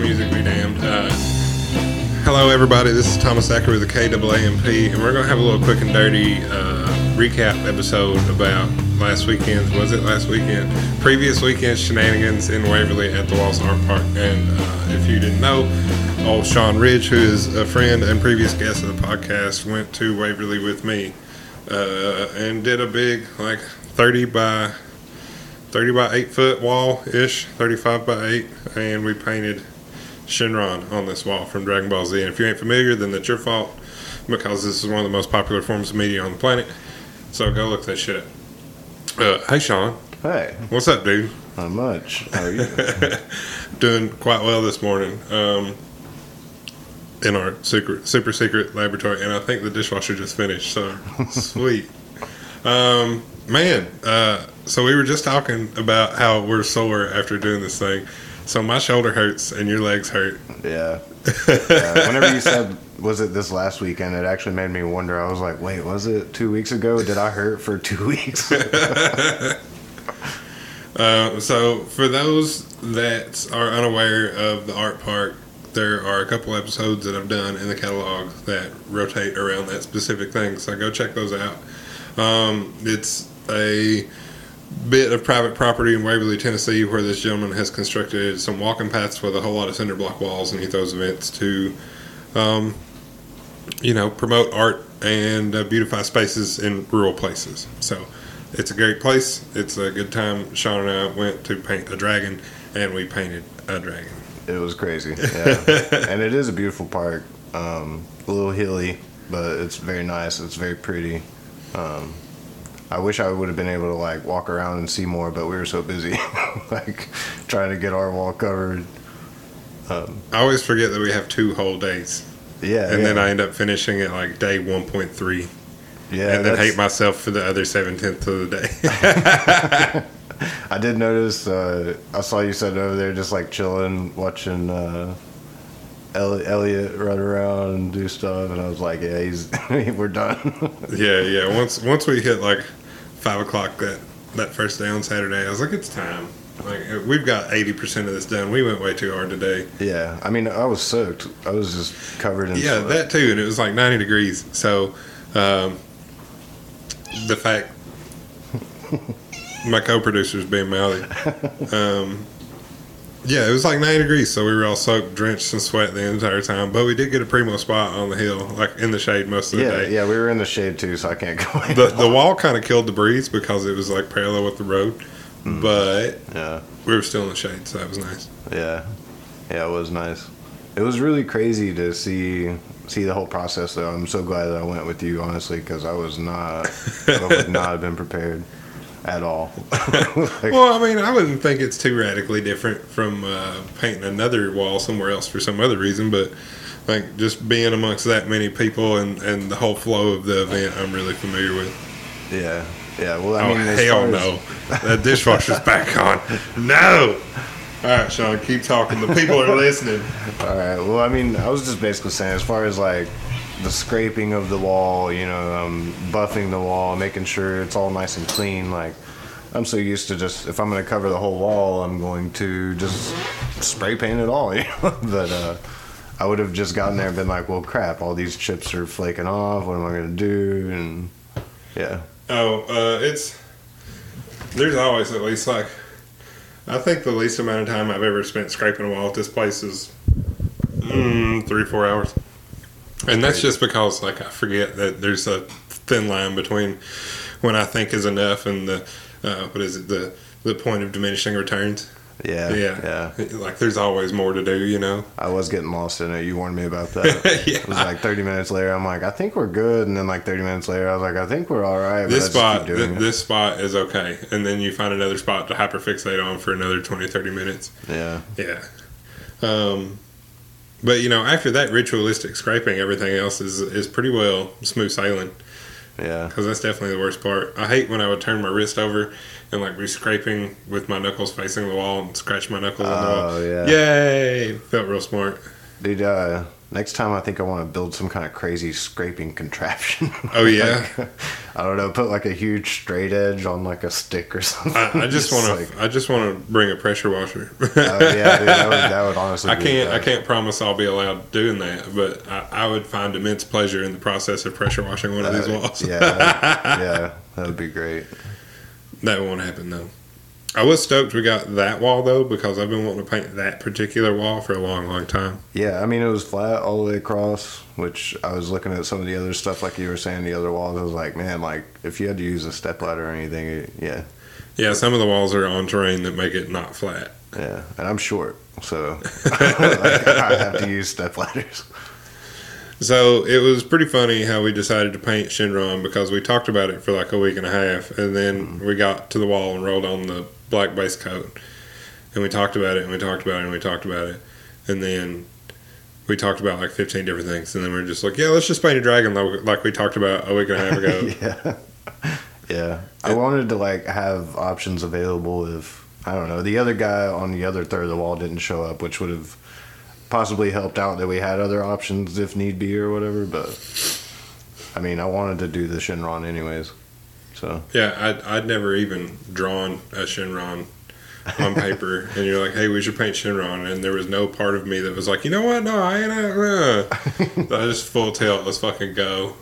music be damned. Uh, hello, everybody. This is Thomas Acker with the KAAMP, and we're going to have a little quick and dirty uh, recap episode about last weekend's, was it last weekend? Previous weekend's shenanigans in Waverly at the Walls Art Park. And uh, if you didn't know, old Shaun Ridge, who is a friend and previous guest of the podcast, went to Waverly with me uh, and did a big, like, 30 by 30 by 8 foot wall ish, 35 by 8, and we painted Shenron on this wall from Dragon Ball Z. And if you ain't familiar, then that's your fault because this is one of the most popular forms of media on the planet. So go look that shit up. Uh, hey, Shaun. Hey, What's up, dude? not much. How are you? Doing quite well this morning um, in our secret, super secret laboratory, and I think the dishwasher just finished. So sweet, um, man. Uh, so we were just talking about how we're sore after doing this thing. So my shoulder hurts and your legs hurt. yeah. yeah. Whenever you said, was it this last weekend, it actually made me wonder. I was like, wait, was it two weeks ago? Did I hurt for two weeks? Uh, so, for those that are unaware of the art park, there are a couple episodes that I've done in the catalog that rotate around that specific thing. So, go check those out. Um, it's a bit of private property in Waverly, Tennessee, where this gentleman has constructed some walking paths with a whole lot of cinder block walls, and he throws events to, um, you know, promote art and uh, beautify spaces in rural places. So, it's a great place. It's a good time. Shaun and I went to paint a dragon, and we painted a dragon. it was crazy. Yeah. and it is a beautiful park. Um, a little hilly, but it's very nice. It's very pretty. Um, I wish I would have been able to like walk around and see more, but we were so busy, like trying to get our wall covered. I always forget that we have two whole days, Yeah, and yeah. then I end up finishing it like day one point three, yeah, and then hate myself for the other seven tenths of the day. I did notice. Uh, I saw you sitting over there, just like chilling, watching uh, Elliot, Elliot run around and do stuff, and I was like, "Yeah, he's we're done." yeah, yeah. Once once we hit like five o'clock that that first day on Saturday, I was like, it's time. Like uh, we've got eighty percent of this done. We went way too hard today. yeah, I mean, I was soaked. I was just covered in Yeah, sweat. that too, and it was like 90 degrees. So, um, the fact my co-producer's being mouthy. Um, yeah, it was like 90 degrees, so we were all soaked, drenched in sweat the entire time. But we did get a primo spot on the hill, like in the shade most of the yeah, day. yeah. We were in the shade too, so I can't go. in. The the wall kind of killed the breeze because it was like parallel with the road, hmm. but yeah, we were still in the shade, so that was nice. yeah, yeah. It was nice. It was really crazy to see see the whole process. Though I'm so glad that I went with you, honestly, because I was not, I would not have been prepared at all. Like, Well, I mean, I wouldn't think it's too radically different from uh, painting another wall somewhere else for some other reason, but like just being amongst that many people and, and the whole flow of the event, I'm really familiar with. Yeah, yeah. Well, I Oh, mean, hell far as- no. That dishwasher's back on. No! All right, Shaun, keep talking. The people are listening. All right. Well, I mean, I was just basically saying, as far as like the scraping of the wall, you know, um, buffing the wall, making sure it's all nice and clean. Like, I'm so used to just if I'm going to cover the whole wall, I'm going to just spray paint it all. You know? but uh, I would have just gotten there and been like, well, crap, all these chips are flaking off. What am I going to do? And yeah, Oh, uh, it's. There's always at least like. I think the least amount of time I've ever spent scraping a wall at this place is mm, three, four hours. And that's just because, like, I forget that there's a thin line between when I think is enough and the, uh, what is it, the, the point of diminishing returns. yeah, Yeah. yeah. Like, there's always more to do, you know? I was getting lost in it. You warned me about that. Yeah. It was like 30 minutes later. I'm like, I think we're good. And then like 30 minutes later, I was like, I think we're all right. this spot th- this spot is okay and then you find another spot to hyperfixate on for another 20 30 minutes yeah, yeah um but you know after that ritualistic scraping everything else is is pretty well smooth sailing. Yeah, because that's definitely the worst part. I hate when i would turn my wrist over and like be scraping with my knuckles facing the wall and scratch my knuckles on the wall. Oh, yeah. yay! Felt real smart. Dude. Uh, next time, I think I want to build some kind of crazy scraping contraption. Oh, yeah? Like, I don't know, put like a huge straight edge on like a stick or something. I, I just want like, to. I just want to bring a pressure washer. oh, yeah, dude, that would, that would honestly. I be can't. I can't promise I'll be allowed doing that, but I, I would find immense pleasure in the process of pressure washing one of these walls. yeah, yeah, that would be great. that won't happen though. I was stoked we got that wall though because I've been wanting to paint that particular wall for a long, long time. Yeah, I mean it was flat all the way across, which I was looking at some of the other stuff, like you were saying, the other walls. I was like, man, like if you had to use a step ladder or anything, it, yeah, Yeah, some of the walls are on terrain that make it not flat. yeah. And I'm short, so like, I have to use step ladders. So it was pretty funny how we decided to paint Shenron because we talked about it for like a week and a half, and then mm-hmm. we got to the wall and rolled on the black base coat, and we talked about it and we talked about it and we talked about it, and then we talked about like fifteen different things, and then we are just like, yeah, let's just paint a dragon like, like we talked about a week and a half ago. yeah, yeah. I wanted to like have options available if I don't know the other guy on the other third of the wall didn't show up, which would have possibly helped out that we had other options if need be or whatever. But I mean, I wanted to do the Shenron anyways, so yeah, I'd, I'd never even drawn a Shenron on paper, and you're like, hey, we should paint Shenron, and there was no part of me that was like, you know what, no, I ain't. Uh. I just full tilt, let's fucking go.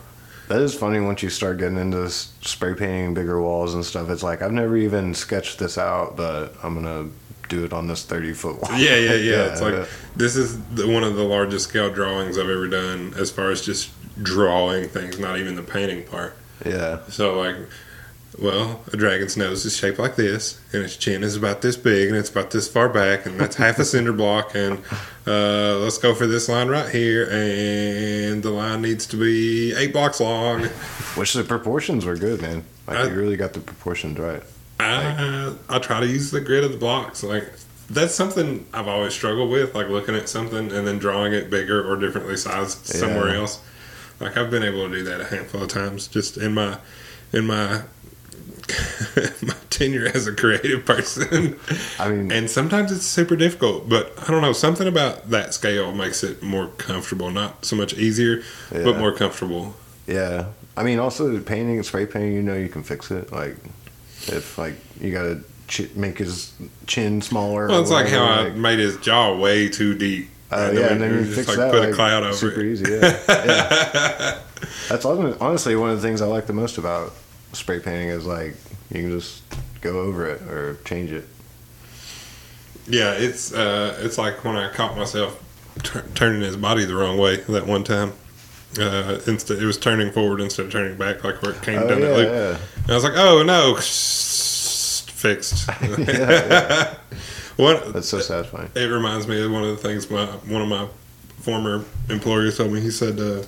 That is funny once you start getting into spray painting bigger walls and stuff. It's like I've never even sketched this out, but I'm gonna do it on this 30 foot wall. Yeah, yeah, yeah. it's like yeah. this is the, one of the largest scale drawings I've ever done as far as just drawing things, not even the painting part. Yeah, So like, well, a dragon's nose is shaped like this, and its chin is about this big, and it's about this far back, and that's half a cinder block. And uh, let's go for this line right here, and the line needs to be eight blocks long. which the proportions were good, man. Like I- you really got the proportions right. I I try to use the grid of the blocks. Like that's something I've always struggled with. Like looking at something and then drawing it bigger or differently sized somewhere else. Like I've been able to do that a handful of times just in my in my my tenure as a creative person. I mean, and sometimes it's super difficult, but I don't know. Something about that scale makes it more comfortable. Not so much easier, but more comfortable. yeah. I mean, also painting and spray painting, you know, you can fix it. Like if like you gotta ch- make his chin smaller. Well, or it's like how whatever, I made his jaw way too deep. Oh yeah, and then you just fix like that. put like, a cloud over super it. easy. Yeah, yeah. That's honestly one of the things I like the most about spray painting is like you can just go over it or change it. Yeah, it's uh, it's like when I caught myself tur turning his body the wrong way that one time. Uh, instead, it was turning forward instead of turning back, like where it came Oh down that yeah, loop. yeah. And I was like, "Oh no, fixed." yeah. What That's so satisfying. it reminds me of one of the things my one of my former employers told me. He said, uh,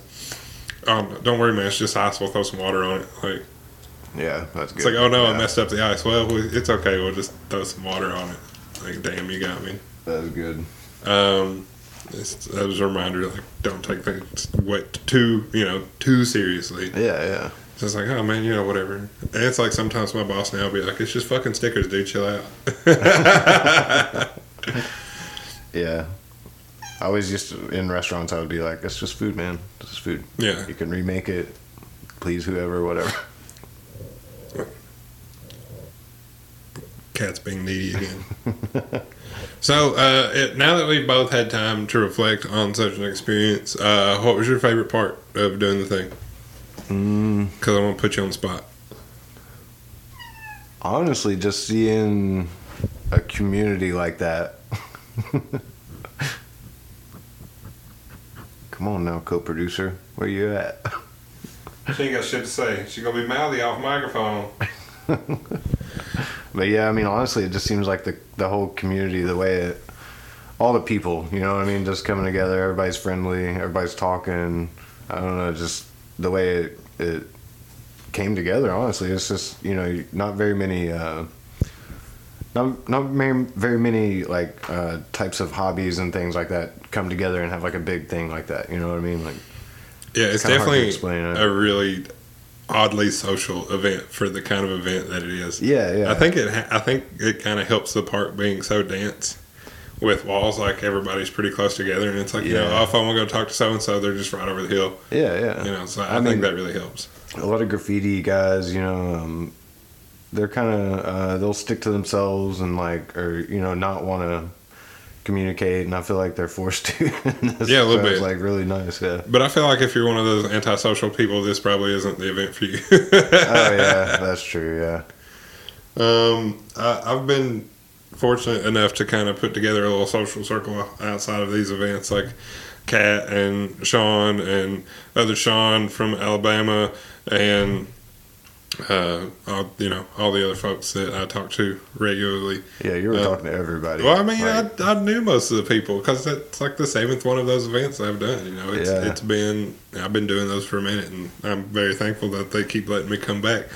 oh, "Don't worry, man. It's just ice. We'll throw some water on it." Like Yeah, that's good. it's like, "Oh no, I messed up the ice." Well, we- it's okay. We'll just throw some water on it. Like, damn, you got me. That's good. Um, it's, that was a reminder, like, don't take things way too, you know, too seriously. Yeah, yeah. It's like, oh man, you know, whatever. And it's like sometimes my boss now will be like, it's just fucking stickers, dude. Chill out. Yeah. I always used to, in restaurants, I would be like, it's just food, man. It's just food. yeah. You can remake it, please whoever, whatever. Cat's being needy again. so uh, it, now that we've both had time to reflect on such an experience, uh, what was your favorite part of doing the thing? Mm, Because I want to put you on the spot. honestly, just seeing a community like that. Come on now, co-producer, where you at? She ain't got shit to say. She gonna be mouthy off microphone. But yeah, I mean, honestly, it just seems like the the whole community, the way it, all the people, you know what I mean, just coming together. Everybody's friendly. Everybody's talking. I don't know, just the way it it came together. Honestly, it's just you know not very many. Uh, not, not very, very many like uh, types of hobbies and things like that come together and have like a big thing like that. You know what I mean? Like Yeah, it's to definitely it. a really oddly social event for the kind of event that it is. yeah, yeah. I think it. I think it kind of helps the park being so dense. With walls, like everybody's pretty close together, and it's like you know, Yeah. oh, if I want to go talk to so and so, they're just right over the hill. Yeah, yeah. You know, so I, I think mean- that really helps. a lot of graffiti guys, you know, um, they're kind of uh, they'll stick to themselves and like, or you know, not want to communicate, and I feel like they're forced to. Yeah, a little bit. Like really nice, yeah. But I feel like if you're one of those antisocial people, this probably isn't the event for you. oh yeah, that's true. Yeah, Um, I, I've been fortunate enough to kind of put together a little social circle outside of these events, like Kat and Sean and other Sean from Alabama, and uh, all, you know all the other folks that I talk to regularly. yeah. You were Uh, talking to everybody. Well, I mean, Like, I, I knew most of the people because it's like the seventh one of those events I've done. You know, it's Yeah. it's been I've been doing those for a minute, and I'm very thankful that they keep letting me come back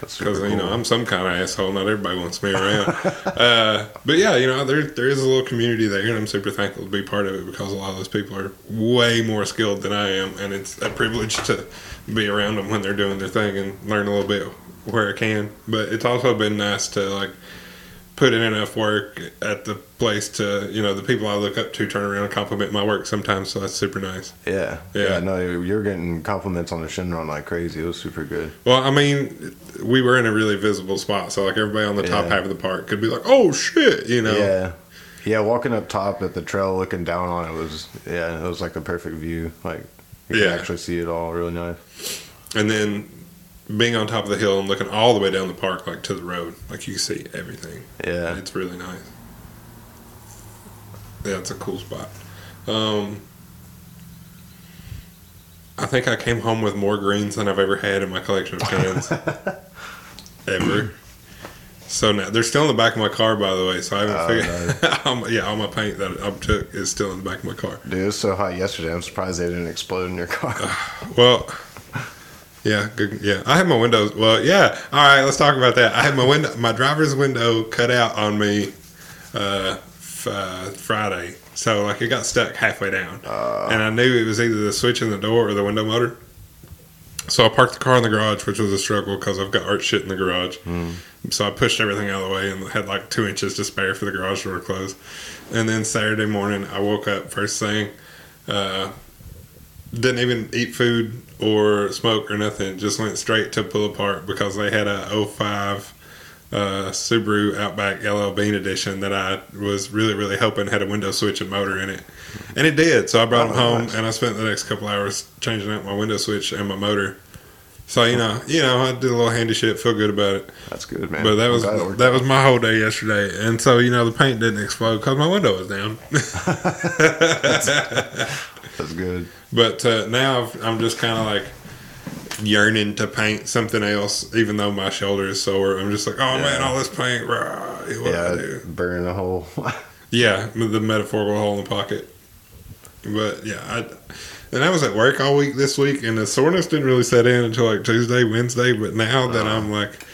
because you know. I'm some kind of asshole. Not everybody wants me around. uh, but yeah, you know there there is a little community there, and I'm super thankful to be part of it because a lot of those people are way more skilled than I am, and it's a privilege to be around them when they're doing their thing and learn a little bit where I can. But it's also been nice to like put in enough work at the place to you know the people I look up to turn around and compliment my work sometimes. So that's super nice. yeah, Yeah. yeah, No, you're getting compliments on the Shenron like crazy. It was super good. Well, I mean, we were in a really visible spot, so like everybody on the top Yeah. half of the park could be like, "Oh shit," you know. Yeah. Yeah, walking up top at the trail, looking down on it was yeah, it was like the perfect view. Like you Yeah. can actually see it all, really nice. And then being on top of the hill and looking all the way down the park, like to the road, like you can see everything. Yeah, It's really nice. Yeah, it's a cool spot. Um, I think I came home with more greens than I've ever had in my collection of cans. ever. So now they're still in the back of my car, by the way. So I haven't Oh, figured. my- yeah, all my paint that I took is still in the back of my car. dude, it was so hot yesterday. I'm surprised they didn't explode in your car. Well, yeah, good. Yeah, I had my windows. Well, yeah. All right, let's talk about that. I had my window, my driver's window cut out on me uh, f- uh, Friday, so like it got stuck halfway down, and I knew it was either the switch in the door or the window motor. So I parked the car in the garage, which was a struggle because I've got art shit in the garage. So I pushed everything out of the way and had like two inches to spare for the garage door to close. And then Saturday morning, I woke up first thing. Uh, didn't even eat food or smoke or nothing. Just went straight to Pull-A-Part because they had a 05 uh, Subaru Outback LL Bean edition that I was really, really hoping had a window switch and motor in it. And it did. So I brought them Oh, home nice. and I spent the next couple hours changing out my window switch and my motor. So, you know, you know, I did a little handy shit, feel good about it. That's good, man. But that was glad it worked that was my whole day yesterday, and so you know the paint didn't explode because my window was down. That's good. But uh, now I've, I'm just kind of like yearning to paint something else, even though my shoulder is sore. I'm just like, oh man, all this paint, rah, Yeah, do? burn a hole. Yeah, the metaphorical hole in the pocket. But yeah, I, and I was at work all week this week, and the soreness didn't really set in until like Tuesday, Wednesday. But now that I'm uh-huh. like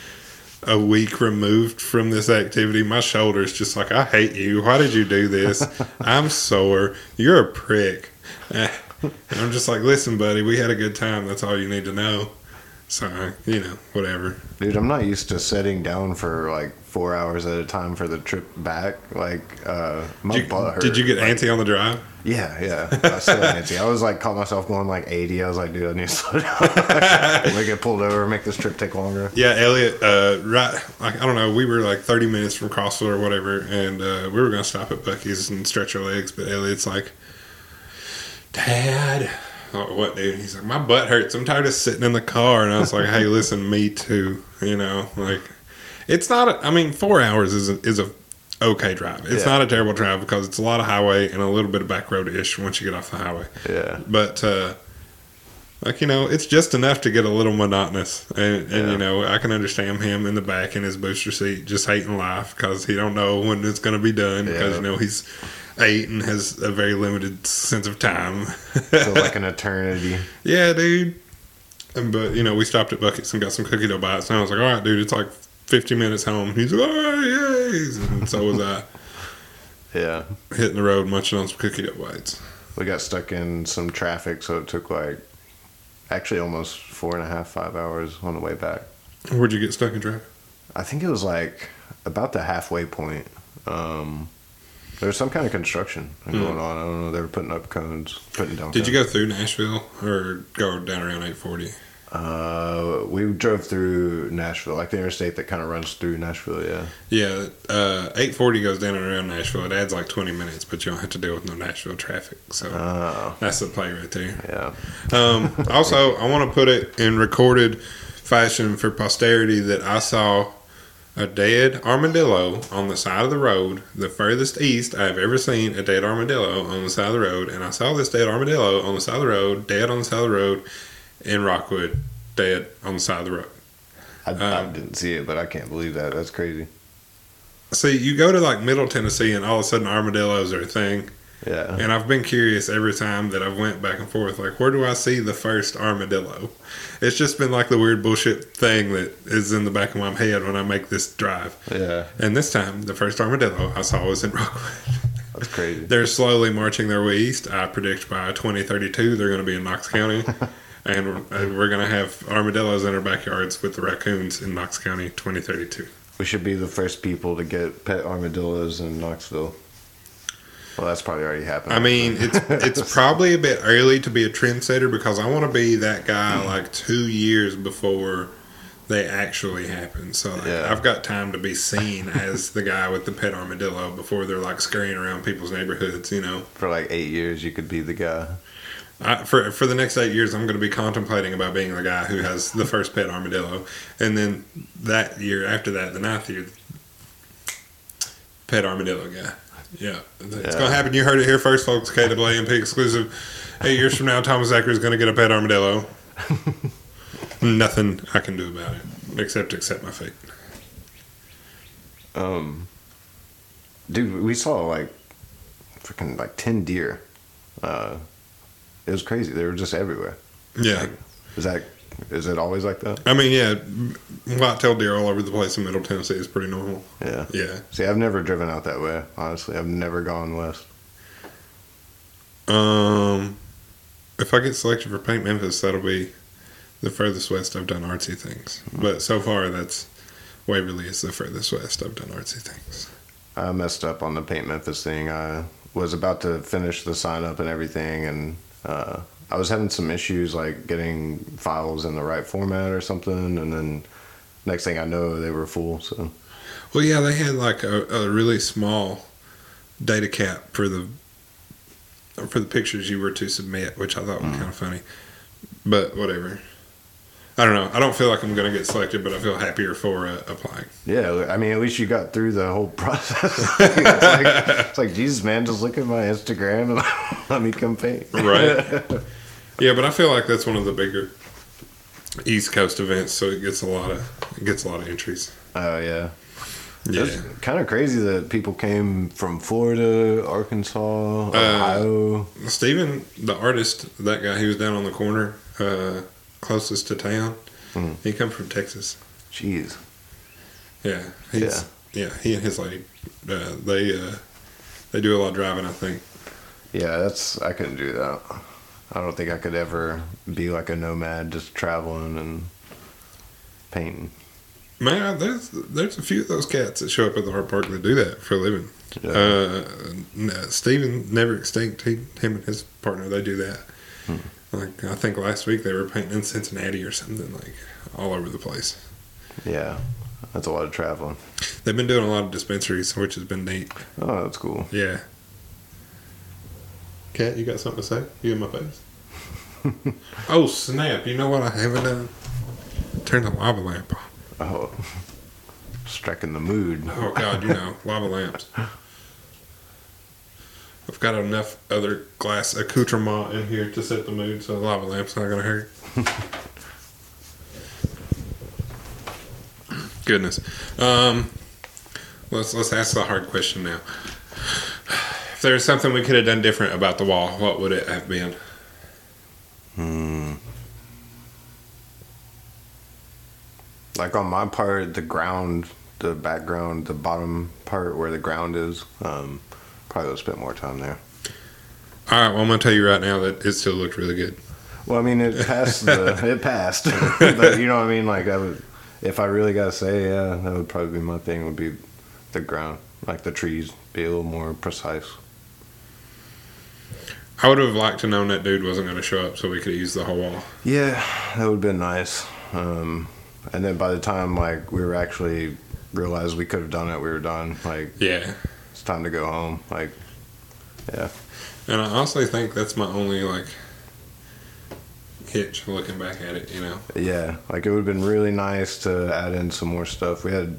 a week removed from this activity, my shoulder's just like, I hate you. Why did you do this? I'm sore. You're a prick. And I'm just like, listen, buddy, we had a good time. That's all you need to know. So, you know, whatever. Dude, I'm not used to sitting down for like four hours at a time for the trip back. Like, uh, my Did you, butt hurt. did you get Like, antsy on the drive? Yeah, yeah. I still antsy. I was like, caught myself going like 80. I was like, dude, I need to slow down. we get pulled over, make this trip take longer. Yeah, Elliot. Uh, right, like I don't know. We were like thirty minutes from Crossville or whatever, and uh, we were gonna stop at Buc-ee's and stretch our legs. But Elliot's like, "Dad, oh, what, dude?" He's like, "My butt hurts. I'm tired of sitting in the car." And I was like, "Hey, listen, me too. You know, like it's not. A, I mean, four hours is a, is a okay drive. It's Yeah. not a terrible drive because it's a lot of highway and a little bit of back road ish once you get off the highway. Yeah. But uh, like you know, it's just enough to get a little monotonous, and, and Yeah. you know, I can understand him in the back in his booster seat just hating life because he don't know when it's going to be done because you know he's eight and has a very limited sense of time. so like an eternity. yeah, dude. And, but you know, we stopped at Buc-ee's and got some cookie dough bites, and I was like, all right, dude, it's like 50 minutes home. He's like, all right, yay, and so was I. Yeah. Hitting the road, munching on some cookie dough bites. We got stuck in some traffic, so it took like actually almost four and a half, five hours on the way back. Where'd you get stuck in traffic? I think it was like about the halfway point. Um, There's some kind of construction going on. I don't know. They were putting up cones, putting down. Hmm. Did you go through Nashville or go down around 840? Uh, we drove through Nashville, like the interstate that kind of runs through Nashville. Yeah. Yeah, uh, 840 goes down and around Nashville. It adds like 20 minutes, but you don't have to deal with no Nashville traffic. So Oh. that's the play right there. Yeah. Um, also, I want to put it in recorded fashion for posterity that I saw a dead armadillo on the side of the road, the furthest east I've ever seen a dead armadillo on the side of the road. And I saw this dead armadillo on the side of the road, dead on the side of the road in Rockwood, dead on the side of the road. I, I Um, didn't see it, but I can't believe that. That's crazy. See, you go to like Middle Tennessee, and all of a sudden armadillos are a thing. Yeah. And I've been curious every time that I've went back and forth, like where do I see the first armadillo? It's just been like the weird bullshit thing that is in the back of my head when I make this drive. Yeah. And this time, the first armadillo I saw was in Rockwood. That's crazy. They're slowly marching their way east. I predict by 2032 they're going to be in Knox County. And we're, to have armadillos in our backyards with the raccoons in Knox County 2032. We should be the first people to get pet armadillos in Knoxville. Well, that's probably already happened. I mean, it's it's probably a bit early to be a trendsetter because I want to be that guy like two years before they actually happen. So like, Yeah. I've got time to be seen as the guy with the pet armadillo before they're like scurrying around people's neighborhoods. You know, for like eight years, you could be the guy. I, for for the next eight years, I'm going to be contemplating about being the guy who has the first pet armadillo, and then that year after that, the ninth year, pet armadillo guy. Yeah, it's Yeah. going to happen. You heard it here first, folks. KWAMP exclusive. Eight years from now, Thomas Zachary is going to get a pet armadillo. Nothing I can do about it except accept my fate. Um, dude, we saw like freaking like ten deer. Uh, it was crazy. They were just everywhere. Yeah, Like, is that is it always like that? I mean, yeah, white-tailed deer all over the place in Middle Tennessee is pretty normal. Yeah. Yeah. See, I've never driven out that way. Honestly, I've never gone west. Um, if I get selected for Paint Memphis, that'll be the furthest west I've done artsy things. But so far, that's Waverly is the furthest west I've done artsy things. I messed up on the Paint Memphis thing. I was about to finish the sign up and everything, and uh, I was having some issues like getting files in the right format or something, and then next thing I know, they were full. So Well, yeah, they had like a, a really small data cap for the for the pictures you were to submit, which I thought was kind of funny. But whatever. I don't know. I don't feel like I'm going to get selected, but I feel happier for uh, applying. yeah, I mean, at least you got through the whole process. it's, like, it's like Jesus, man, just look at my Instagram and let me come paint. Right. yeah, but I feel like that's one of the bigger East Coast events, so it gets a lot of it gets a lot of entries. Oh yeah. Yeah. It's kind of crazy that people came from Florida, Arkansas, Ohio. Steven, the artist, that guy, he was down on the corner, uh, closest to town. Mhm. He come from Texas. Jeez. Yeah, he's yeah. he and his lady, uh, they uh, they do a lot of driving. I think. Yeah, that's I couldn't do that. I don't think I could ever be like a nomad, just traveling and painting. Man, there's there's a few of those cats that show up at the art park that do that for a living. Yeah. Uh, Steven Never Extinct, he, him and his partner, they do that. Hmm. Like I think last week they were painting in Cincinnati or something, like all over the place. Yeah, that's a lot of traveling. They've been doing a lot of dispensaries, which has been neat. Oh, that's cool. Yeah. Cat, you got something to say? You in my face? oh snap! You know what I haven't done? Turn the lava lamp on. Oh, striking the mood. Oh God, you know lava lamps. I've got enough other glass accoutrement in here to set the mood, so the lava lamp's not gonna hurt. Goodness. Um, let's let's ask the hard question now. If there was something we could have done different about the wall, what would it have been? Hmm. Like on my part, the ground, the background, the bottom part where the ground is, um, probably would spent more time there. All right, well I'm gonna tell you right now that it still looked really good. Well, I mean, it passed. The, it passed, but you know what I mean. Like I would, if I really gotta say, yeah, that would probably be my thing. Would be the ground, like the trees, be a little more precise. I would have liked to known that dude wasn't going to show up so we could use the whole wall. Yeah, that would have been nice. Um, and then by the time like we were actually realized we could have done it, we were done. Like Yeah. It's time to go home. Like yeah, And I honestly think that's my only like hitch looking back at it, you know. yeah. Like it would have been really nice to add in some more stuff. We had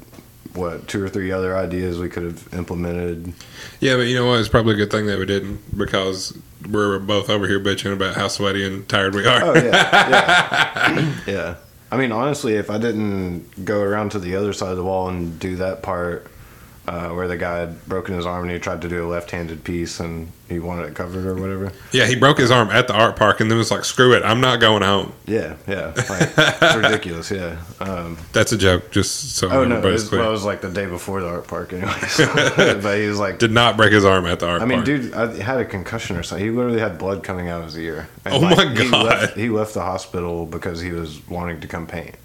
what two or three other ideas we could have implemented. Yeah, but you know what? It's probably a good thing that we didn't because we're both over here bitching about how sweaty and tired we are. Oh yeah, yeah, yeah. I mean, honestly, if I didn't go around to the other side of the wall and do that part uh, where the guy had broken his arm and he tried to do a left-handed piece and he wanted it covered or whatever. Yeah, he broke his arm at the art park and then was like, "Screw it, I'm not going home." Yeah, yeah, like, it's ridiculous. Yeah. Um, That's a joke, just so oh no, it was, well, it was like the day before the art park, anyway. but he was like, Did not break his arm at the art park. I mean, park. dude, I had a concussion or something. He literally had blood coming out of his ear. And, Oh like, my He God. left, he left the hospital because he was wanting to come paint,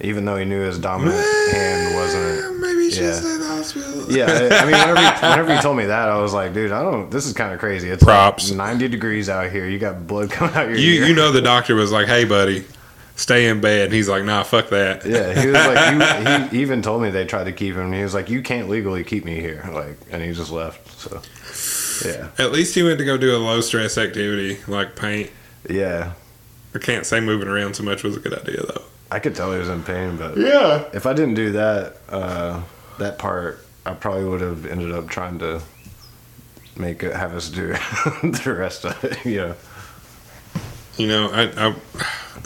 even though he knew his dominant hand wasn't. Maybe yeah. Stay in the hospital. Yeah, I I mean, whenever he, whenever he told me that, I was like, dude, I don't. This is kind of crazy. It's Props. like ninety degrees out here. You got blood coming out your You ear. you know the doctor was like, "Hey, buddy, stay in bed." And he's like, "Nah, fuck that." Yeah, he was like, he, he even told me they tried to keep him. He was like, you can't legally keep me here, like, and he just left. So, yeah, At least he went to go do a low stress activity like paint. yeah. I can't say moving around so much was a good idea though. I could tell he was in pain, but Yeah. if I didn't do that, uh, that part, I probably would have ended up trying to make it have us do the rest of it. You know, You know, I, I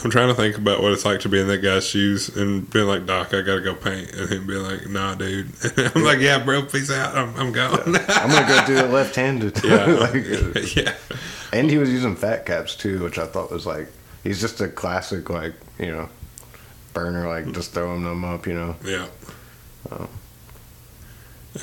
I'm trying to think about what it's like to be in that guy's shoes and being like, "Doc, I gotta go paint," and him being like, "Nah, dude." I'm like, "Yeah, bro, peace out. I'm, I'm going." I'm gonna go do it left-handed. yeah, Like, yeah. and he was using fat caps too, which I thought was like he's just a classic like you know burner, like just throwing them up. You know, Yeah. Oh.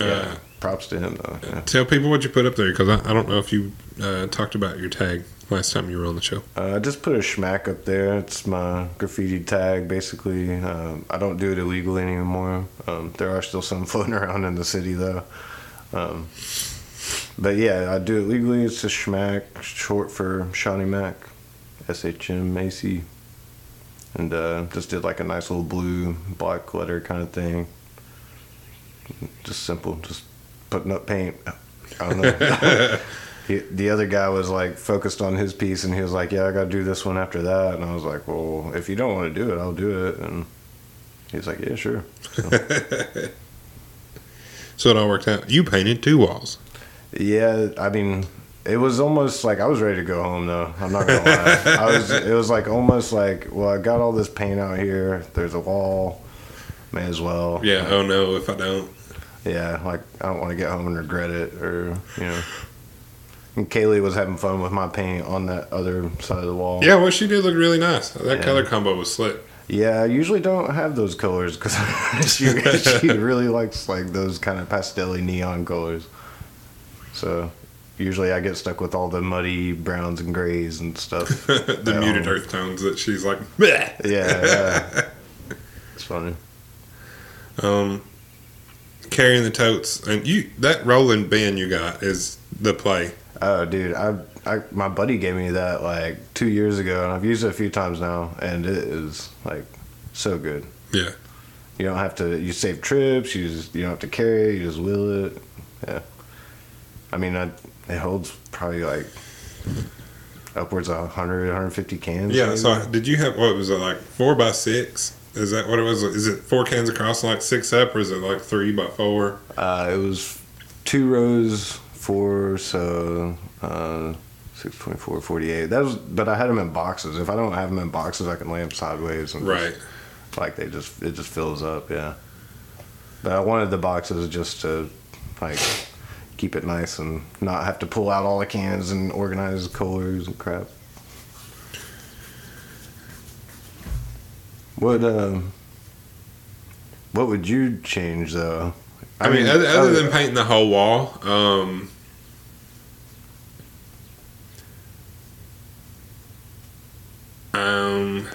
Uh, yeah. Props to him though. Yeah. Tell people what you put up there because I, I don't know if you uh, talked about your tag last time you were on the show. Uh, I just put a schmack up there. It's my graffiti tag, basically. Um, I don't do it illegally anymore. Um, there are still some floating around in the city, though. Um, but yeah, I do it legally. It's a schmack, short for Shawnee Mac, S H M A C. And uh, just did like a nice little blue, black letter kind of thing. Just simple, just putting up paint. I don't know. he, the other guy was like focused on his piece and he was like yeah i gotta do this one after that and i was like well if you don't want to do it i'll do it and he's like yeah sure so, So it all worked out. You painted two walls. yeah i mean it was almost like i was ready to go home though i'm not gonna lie i was it was like almost like well i got all this paint out here there's a wall may as well Yeah. Oh no, if I don't. Yeah like i don't want to get home and regret it or you know and kaylee was having fun with my paint on that other side of the wall Yeah, what she did looked really nice. That Yeah. color combo was slick. Yeah, I usually don't have those colors because she, she really likes like those kind of pastel neon colors. So usually I get stuck with all the muddy browns and grays and stuff. the muted earth tones that she's like. Bleh. yeah, yeah. It's funny. Um, carrying the totes and you that rolling bin you got is the play. Oh, dude, I, I my buddy gave me that like two years ago, and I've used it a few times now, and it is like so good. Yeah. You don't have to. You save trips. You just you don't have to carry. it, You just wheel it. Yeah. I mean, I, it holds probably like upwards of 100, 150 cans. Yeah. maybe. So did you have what was it like four by six? Is that what it was? Is it four cans across like six up, or is it like three by four? uh, it was two rows, four, so uh, 6, 24, 48. That was, but I had them in boxes. If I don't have them in boxes, I can lay them sideways and just- Right. like they just it just fills up. Yeah. But I wanted the boxes just to like keep it nice and not have to pull out all the cans and organize the colors and crap. What um what would you change though? I, mean, other, other other- than painting the whole wall, um, um,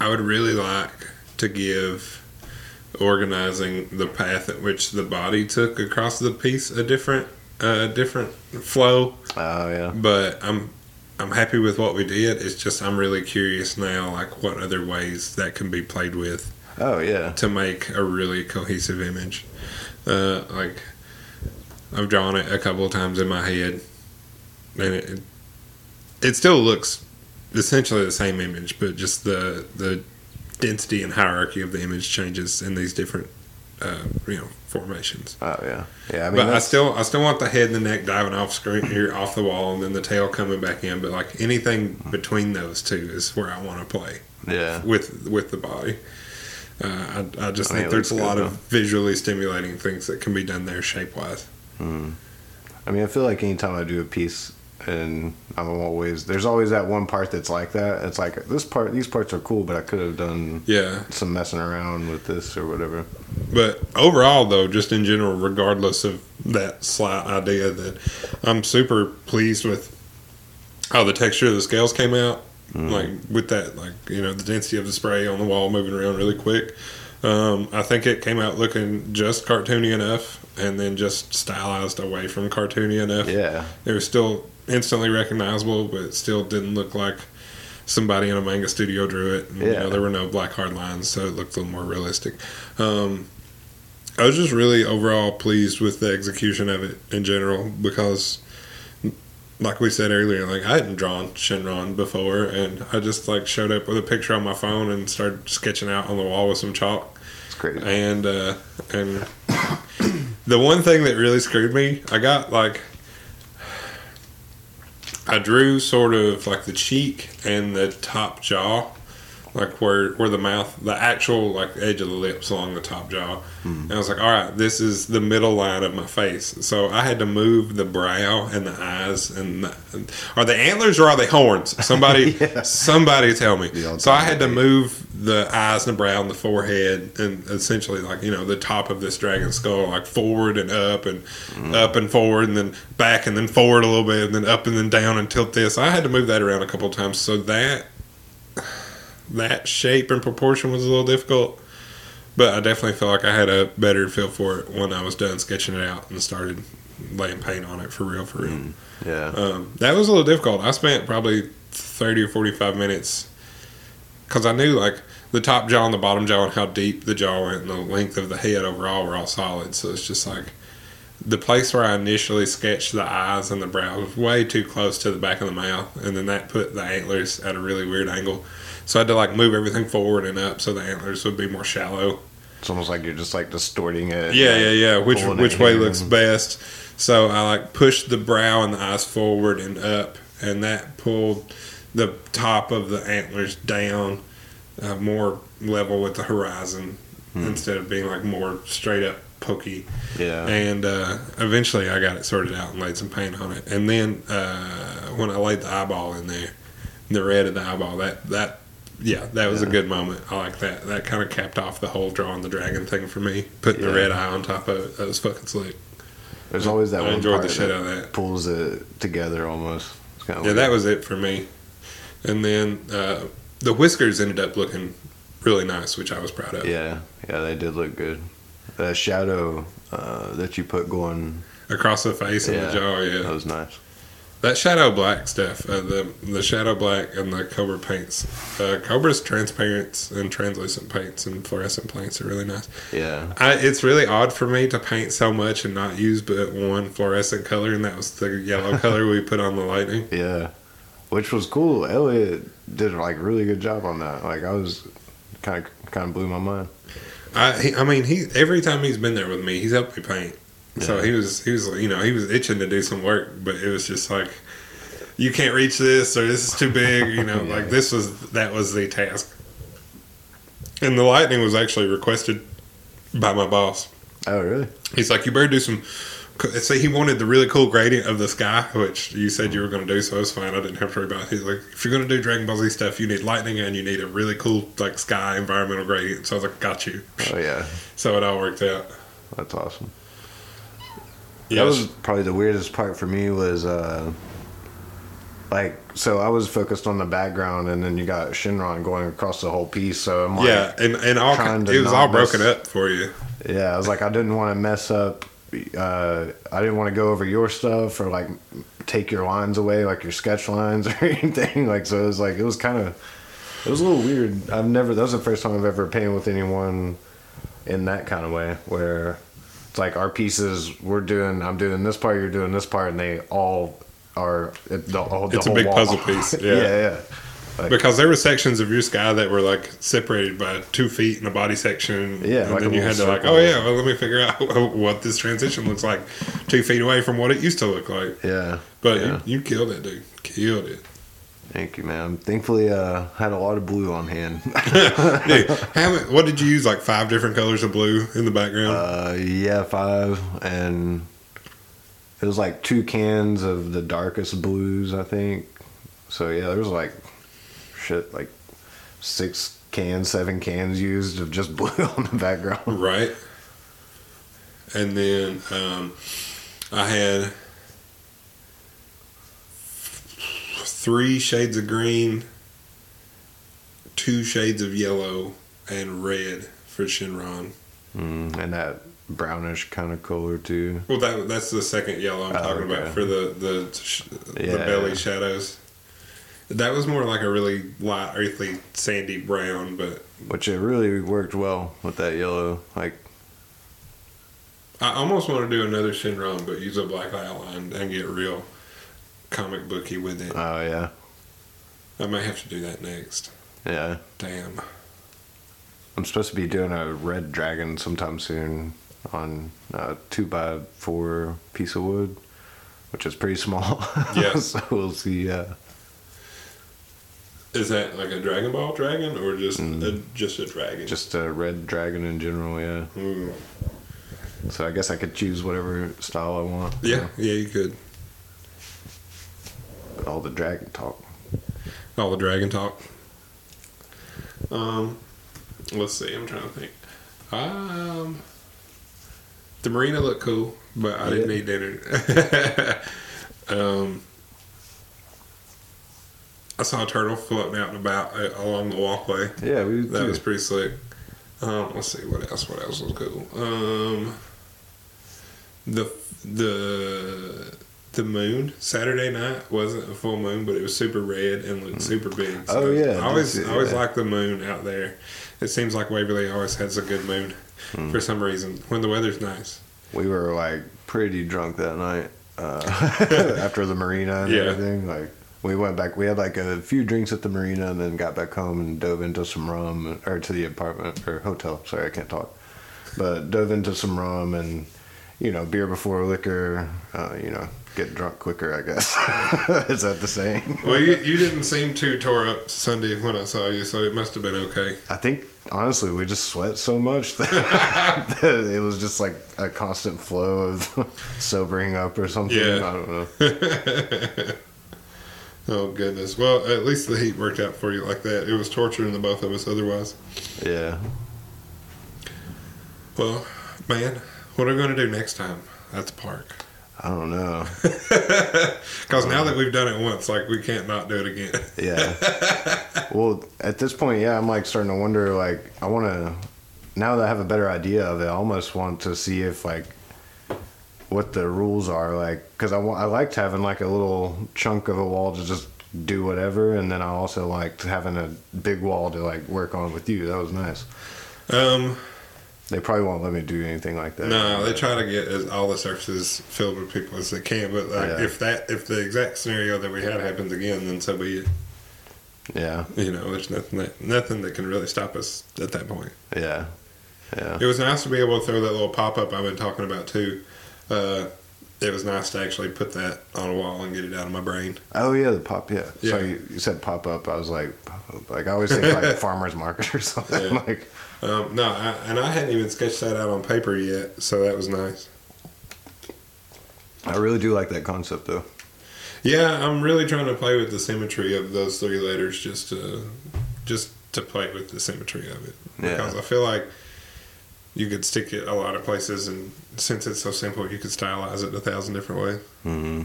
I would really like to give organizing the path at which the body took across the piece a different uh, different flow. Oh yeah. But I'm I'm happy with what we did. It's just I'm really curious now, like what other ways that can be played with Oh yeah. to make a really cohesive image. Uh, like I've drawn it a couple of times in my head, and it it still looks essentially the same image, but just the the density and hierarchy of the image changes in these different uh, you know formations. Oh yeah. Yeah. I mean, but I still I still want the head and the neck diving off screen here off the wall, and then the tail coming back in. But like anything between those two is where I want to play Yeah. with with the body. Uh, I, I just I think it there's a lot good, of visually stimulating things that can be done there shape wise. Mm. I mean, I feel like anytime I do a piece, and I'm always there's always that one part that's like that. It's like this part, these parts are cool, but I could have done Yeah, some messing around with this or whatever. but overall though, just in general, regardless of that slight idea, that I'm super pleased with how the texture of the scales came out. Like with that, like you know, the density of the spray on the wall moving around really quick. Um, I think it came out looking just cartoony enough, and then just stylized away from cartoony enough. Yeah. They were still instantly recognizable, but still didn't look like somebody in a manga studio drew it. And, You Yeah. know, there were no black hard lines, so it looked a little more realistic. Um, I was just really overall pleased with the execution of it in general because, like we said earlier, like I hadn't drawn Shenron before, and I just like showed up with a picture on my phone and started sketching out on the wall with some chalk It's crazy. and uh, and the one thing that really screwed me, I got like I drew sort of like the cheek and the top jaw, like where where the mouth, the actual like edge of the lips along the top jaw. And I was like, all right, this is the middle line of my face. So I had to move the brow and the eyes and the, are the antlers or are they horns? Somebody Yeah. somebody tell me. So I had to move the eyes and the brow and the forehead and essentially like you know the top of this dragon skull like forward and up and up and forward and then back and then forward a little bit and then up and then down and tilt this. I had to move that around a couple of times so that that shape and proportion was a little difficult. But I definitely feel like I had a better feel for it when I was done sketching it out and started laying paint on it for real, for real. Yeah. Um, that was a little difficult. I spent probably 30 or 45 minutes because I knew like the top jaw and the bottom jaw and how deep the jaw went and the length of the head overall were all solid. So it's just like the place where I initially sketched the eyes and the brow was way too close to the back of the mouth, and then that put the antlers at a really weird angle. So I had to like move everything forward and up so the antlers would be more shallow. It's almost like you're just like distorting it. Yeah, yeah, yeah. Which which way in. looks best? So I like pushed the brow and the eyes forward and up, and that pulled the top of the antlers down, uh, more level with the horizon instead of being like more straight up pokey. Yeah. And uh, eventually, I got it sorted out and laid some paint on it. And then uh, when I laid the eyeball in there, the red of the eyeball, that that yeah, that was a good moment. I like that. That kind of capped off the whole drawing the dragon thing for me. Putting the red eye on top of it, that was fucking slick. There's always that I one enjoyed the shit that out of that. pulls it together almost. It's kind of Yeah, that was it for me. And then uh, the whiskers ended up looking really nice, which I was proud of. Yeah, yeah, they did look good. The shadow uh, that you put going, Across the face and the jaw, yeah. that was nice. That shadow black stuff, uh, the the shadow black and the Kobra paints. Uh, Kobra's transparents and translucent paints and fluorescent paints are really nice. Yeah, I, it's really odd for me to paint so much and not use but one fluorescent color, and that was the yellow color we put on the lightning. yeah, which was cool. Elliot did like really good job on that. Like I was kind of kind of blew my mind. I he, I mean he every time he's been there with me, he's helped me paint. So he was he was you know he was itching to do some work, but it was just like you can't reach this or this is too big. You know, Yeah. like this was that was the task. And the lightning was actually requested by my boss. Oh really? He's like, you better do some. So he wanted the really cool gradient of the sky, which you said you were going to do, so it was fine. I didn't have to worry about it. He's like, if you're going to do Dragon Ball Z stuff, you need lightning and you need a really cool like sky environmental gradient. So I was like, got you. Oh yeah, So it all worked out. that's awesome. Yeah, That was probably the weirdest part for me was uh, like so I was focused on the background, and then you got Shenron going across the whole piece. So I'm like, yeah, and and all it was all broken up for you. Yeah, I was like, I didn't want to mess up. Uh, I didn't want to go over your stuff or like take your lines away, like your sketch lines or anything. Like, so it was like, it was kind of, it was a little weird. I've never, that was the first time I've ever painted with anyone in that kind of way where it's like our pieces, we're doing, I'm doing this part, you're doing this part, and they all are, it, the, It's a big wall. puzzle piece, yeah. yeah, yeah. Like, Because there were sections of your sky that were like separated by two feet in a body section. Yeah, and like then you had to little like, oh yeah, well let me figure out what this transition looks like, two feet away from what it used to look like. yeah. But yeah. you, you killed it, dude. Killed it. Thank you, man. Thankfully, uh, had a lot of blue on hand. Dude, how many, what did you use? Like five different colors of blue in the background. Uh, yeah, five, and it was like two cans of the darkest blues, I think. So yeah, there was like shit, like six cans, seven cans used of just blue on the background. right. And then um, I had three shades of green, two shades of yellow, and red for Shenron. Mm, and that brownish kind of color too. Well, that that's the second yellow I'm Oh, talking okay. about for the the sh- the belly shadows. That was more like a really light, earthy, sandy brown, but Which it really worked well with that yellow. Like, I almost want to do another Shenron, but use a black outline and get real comic booky with it. oh yeah, I may have to do that next. yeah. Damn. I'm supposed to be doing a red dragon sometime soon on a two by four piece of wood, which is pretty small. Yeah. so we'll see. Uh, Is that like a Dragon Ball dragon or just Mm. a, just a dragon? just a red dragon in general, yeah. Ooh. So I guess I could choose whatever style I want. Yeah, yeah, you could. But all the dragon talk. All the dragon talk. Um, let's see. I'm trying to think. Um, the marina looked cool, but I didn't Yeah. eat dinner. um, I saw a turtle floating out and about uh, along the walkway. Yeah, we That too. was pretty slick. Um, let's see what else. What else was cool? Um, the the the moon Saturday night wasn't a full moon, but it was super red and looked super big. Oh, yeah, I always I always like the moon out there. It seems like Waverly always has a good moon Hmm. for some reason when the weather's nice. we were like pretty drunk that night uh, after the marina and Yeah. everything. Like we went back. We had like a few drinks at the marina and then got back home and dove into some rum or to the apartment or hotel. Sorry, I can't talk. But dove into some rum and you know beer before liquor. Uh, you know, get drunk quicker. I guess is that the saying? Well, you, you didn't seem too tore up Sunday when I saw you, so it must have been okay. I think honestly we just sweat so much that, that it was just like a constant flow of sobering up or something. Yeah. I don't know. Oh goodness. Well, at least the heat worked out for you like that. It was torturing the both of us otherwise. Yeah. Well, man, what are we going to do next time at the park? I don't know. Because now that we've done it once, like we can't not do it again. Yeah. well, at this point, yeah, I'm like starting to wonder. Like, I want to. Now that I have a better idea of it, I almost want to see if like what the rules are. Like, because I want. I liked having like a little chunk of a wall to just do whatever, and then I also liked having a big wall to like work on with you. That was nice. Um, They probably won't let me do anything like that. no, they try to get as, all the surfaces filled with people as they can. But like, Yeah. if that, if the exact scenario that we had happens again, then so be it. Yeah. You know, there's nothing that nothing that can really stop us at that point. Yeah. Yeah. It was nice to be able to throw that little pop up I've been talking about too. Uh, it was nice to actually put that on a wall and get it out of my brain. Oh yeah, the pop. Yeah. Yeah. So you, you said pop up. I was like, pop up. Like I always think like farmers market or something. Yeah. Like Um, no, I, and I hadn't even sketched that out on paper yet, so that was nice. I really do like that concept though. Yeah, I'm really trying to play with the symmetry of those three letters, just to just to play with the symmetry of it, Yeah. because I feel like you could stick it a lot of places, and since it's so simple, you could stylize it a thousand different ways. Mm-hmm.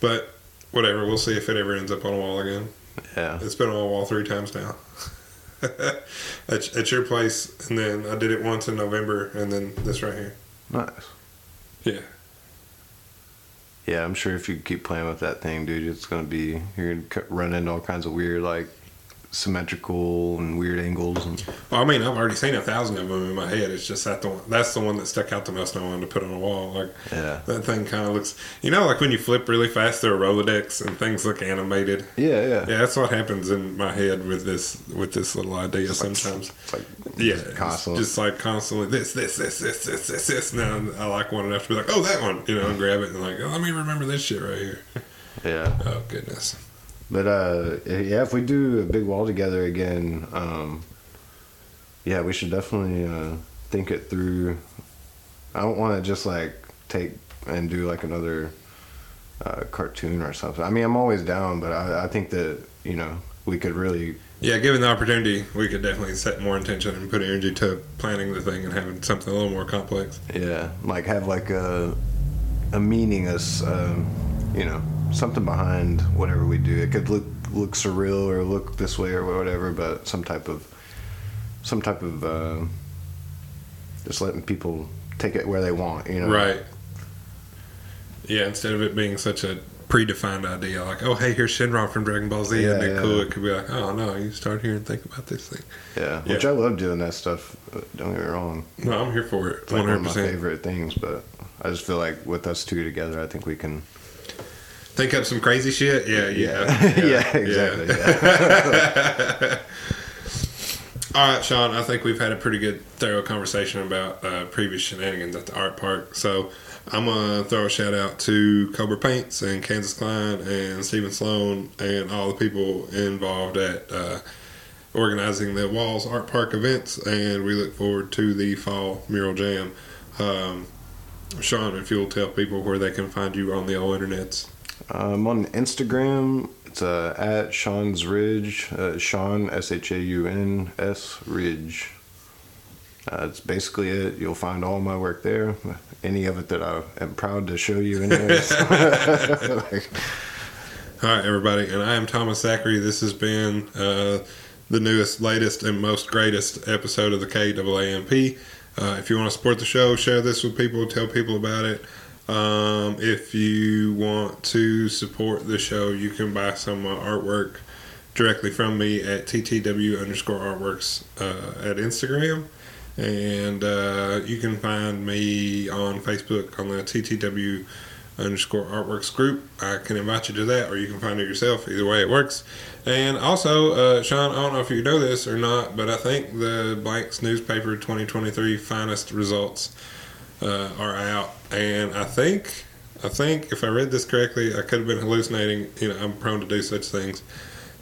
But whatever. We'll see if it ever ends up on a wall again. Yeah. It's been on a wall three times now. at, at your place, and then I did it once in November, and then this right here. Nice. Yeah. Yeah, I'm sure if you keep playing with that thing, dude, it's gonna be you're gonna run into all kinds of weird, like symmetrical and weird angles. And Well, I mean, I've already seen a thousand of them in my head. It's just that the one, that's the one that stuck out the most. and I wanted to put on a wall. Like yeah, that thing kind of looks, you know, like when you flip really fast through a Rolodex and things look animated. yeah, yeah. Yeah, that's what happens in my head with this with this little idea sometimes. It's like Yeah, just constantly. just like constantly this, this, this, this, this, this, this. Now I like one enough to be like, oh, that one, you know, and grab it and like, oh, let me remember this shit right here. yeah. Oh goodness. But uh, yeah, if we do a big wall together again, um, yeah, we should definitely uh, think it through. I don't want to just like take and do like another uh, cartoon or something. I mean, I'm always down, but I, I think that you know we could really Yeah, given the opportunity, we could definitely set more intention and put energy to planning the thing and having something a little more complex. Yeah, like have like a a meaning as um, you know something behind whatever we do. It could look look surreal or look this way or whatever, but some type of some type of uh, just letting people take it where they want. You know, Right. Yeah, instead of it being such a predefined idea, like, oh, hey, here's Shenron from Dragon Ball Z, Yeah, and then yeah. cool, it could be like, oh, no, you start here and think about this thing. Yeah, Yeah. which I love doing that stuff. Don't get me wrong. No, I'm here for it. It's like one of my favorite things, but I just feel like with us two together, I think we can. Think up some crazy shit? Yeah, yeah. yeah, exactly. Yeah. All right, Shaun, I think we've had a pretty good, thorough conversation about uh, previous shenanigans at the art park. So I'm going to throw a shout out to Kobra Paints and Kansas Klein and Stephen Sloan and all the people involved at uh, organizing the Walls Art Park events. And we look forward to the fall mural jam. Um, Shaun, if you'll tell people where they can find you on the old internets. Um, on Instagram, it's uh, at Shaun's Ridge. Uh, Shaun S H A U N S Ridge. Uh, it's basically it. You'll find all my work there. Any of it that I am proud to show you. Anyways. Like, All right, everybody, and I am Thomas Zachary. This has been uh, the newest, latest, and most greatest episode of the KAAMP. Uh, if you want to support the show, share this with people, tell people about it. Um, if you want to support the show, you can buy some uh, artwork directly from me at TTW underscore artworks uh, at Instagram. And uh, you can find me on Facebook on the TTW underscore artworks group. I can invite you to that, or you can find it yourself. Either way, it works. And also, uh, Shaun, I don't know if you know this or not, but I think the Blanks newspaper 2023 finest results uh, are out, and I think, I think if I read this correctly, I could have been hallucinating. You know, I'm prone to do such things.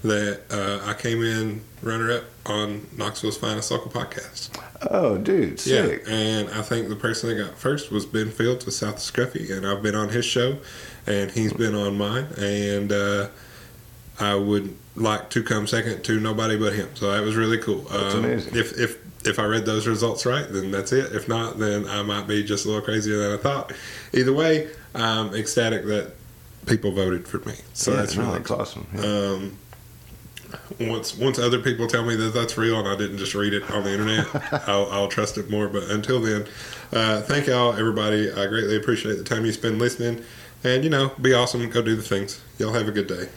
That uh, I came in runner up on Knoxville's finest local podcast. oh, dude, sick. Yeah, and I think the person that got first was Ben Fields with South of Scruffy, and I've been on his show, and he's been on mine, and uh, I would like to come second to nobody but him. So that was really cool. That's Um, amazing. If if if I read those results right, then that's it. If not, then I might be just a little crazier than I thought. Either way, I'm ecstatic that people voted for me. So yeah, that's no, really that's cool. awesome. Yeah. Um, once once other people tell me that that's real and I didn't just read it on the internet, I'll, I'll trust it more. But until then, uh, thank y'all, everybody. I greatly appreciate the time you spend listening. And, you know, be awesome. Go do the things. Y'all have a good day.